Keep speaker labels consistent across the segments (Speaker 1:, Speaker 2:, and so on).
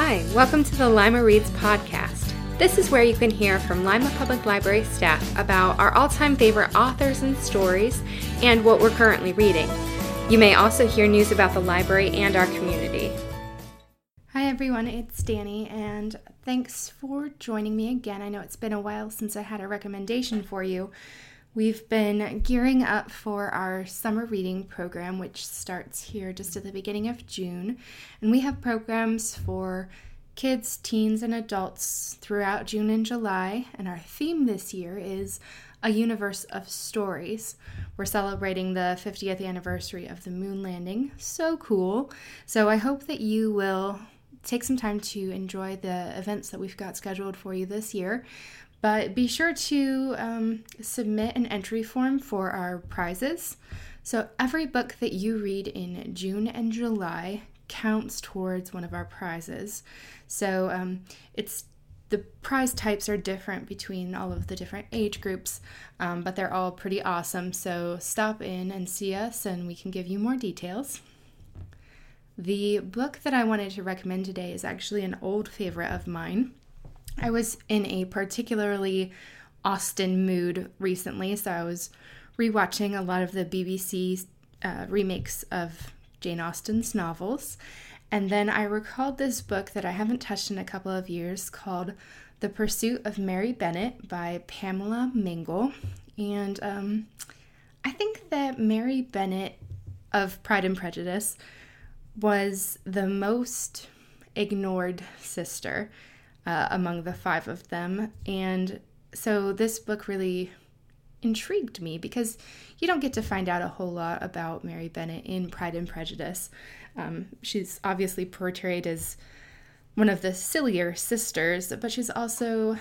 Speaker 1: Hi, welcome to the Lima Reads podcast. This is where you can hear from Lima Public Library staff about our all time favorite authors and stories and what we're currently reading. You may also hear news about the library and our community. Hi everyone, it's Danny, and thanks for joining me again. I know it's been a while since I had a recommendation for you. We've been gearing up for our summer reading program, which starts here just at the beginning of June. And we have programs for kids, teens, and adults throughout June and July. And our theme this year is A Universe of Stories. We're celebrating the 50th anniversary of the moon landing. So cool. So I hope that you will take some time to enjoy the events that we've got scheduled for you this year. But be sure to um, submit an entry form for our prizes. So every book that you read in June and July counts towards one of our prizes. So um, it's the prize types are different between all of the different age groups, um, but they're all pretty awesome. So stop in and see us, and we can give you more details. The book that I wanted to recommend today is actually an old favorite of mine. I was in a particularly Austen mood recently, so I was rewatching a lot of the BBC uh, remakes of Jane Austen's novels. And then I recalled this book that I haven't touched in a couple of years called The Pursuit of Mary Bennet by Pamela Mingle. And um, I think that Mary Bennet of Pride and Prejudice was the most ignored sister uh, among the five of them. And so this book really intrigued me because you don't get to find out a whole lot about Mary Bennet in Pride and Prejudice. Um, she's obviously portrayed as one of the sillier sisters, but she's also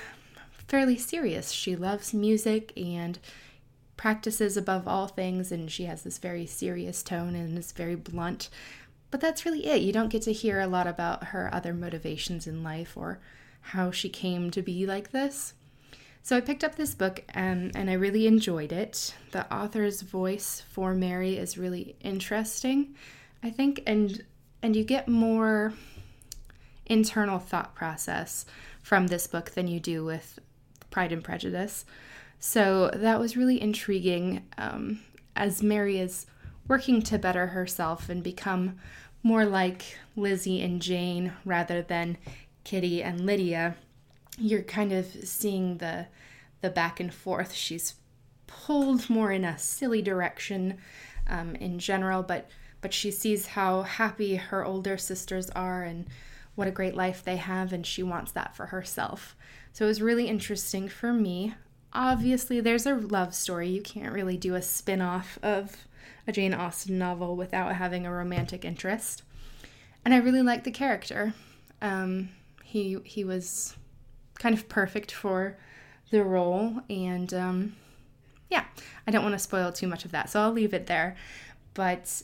Speaker 1: fairly serious. She loves music and practices above all things, and she has this very serious tone and is very blunt. But that's really it. You don't get to hear a lot about her other motivations in life or how she came to be like this. So I picked up this book and, and I really enjoyed it. The author's voice for Mary is really interesting, I think, and and you get more internal thought process from this book than you do with Pride and Prejudice. So that was really intriguing um, as Mary is working to better herself and become more like Lizzie and Jane rather than Kitty and Lydia, you're kind of seeing the the back and forth. She's pulled more in a silly direction um, in general, but but she sees how happy her older sisters are and what a great life they have, and she wants that for herself. So it was really interesting for me. Obviously, there's a love story. You can't really do a spin off of a Jane Austen novel without having a romantic interest. And I really like the character. Um, he he was kind of perfect for the role, and um, yeah, I don't want to spoil too much of that, so I'll leave it there. But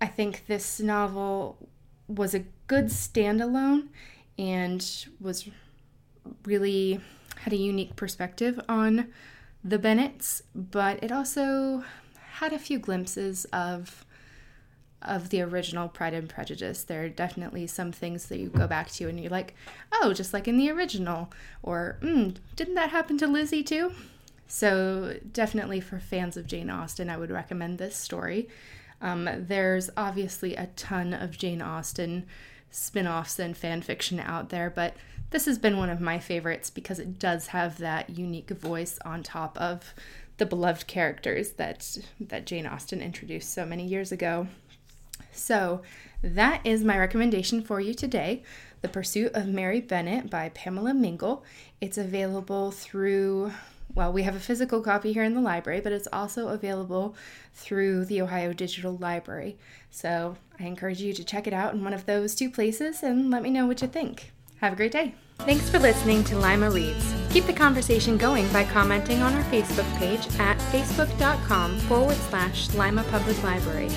Speaker 1: I think this novel was a good standalone and was really had a unique perspective on the Bennets, but it also had a few glimpses of of the original Pride and Prejudice. There are definitely some things that you go back to and you're like, oh, just like in the original. Or, mm, didn't that happen to Lizzie too? So, definitely for fans of Jane Austen, I would recommend this story. Um, there's obviously a ton of Jane Austen spin offs and fan fiction out there, but this has been one of my favorites because it does have that unique voice on top of the beloved characters that that Jane Austen introduced so many years ago. So, that is my recommendation for you today The Pursuit of Mary Bennet by Pamela Mingle. It's available through, well, we have a physical copy here in the library, but it's also available through the Ohio Digital Library. So, I encourage you to check it out in one of those two places and let me know what you think. Have a great day. Thanks for listening to Lima Reads. Keep the conversation going by commenting on our Facebook page at facebook.com forward slash Lima Public Library.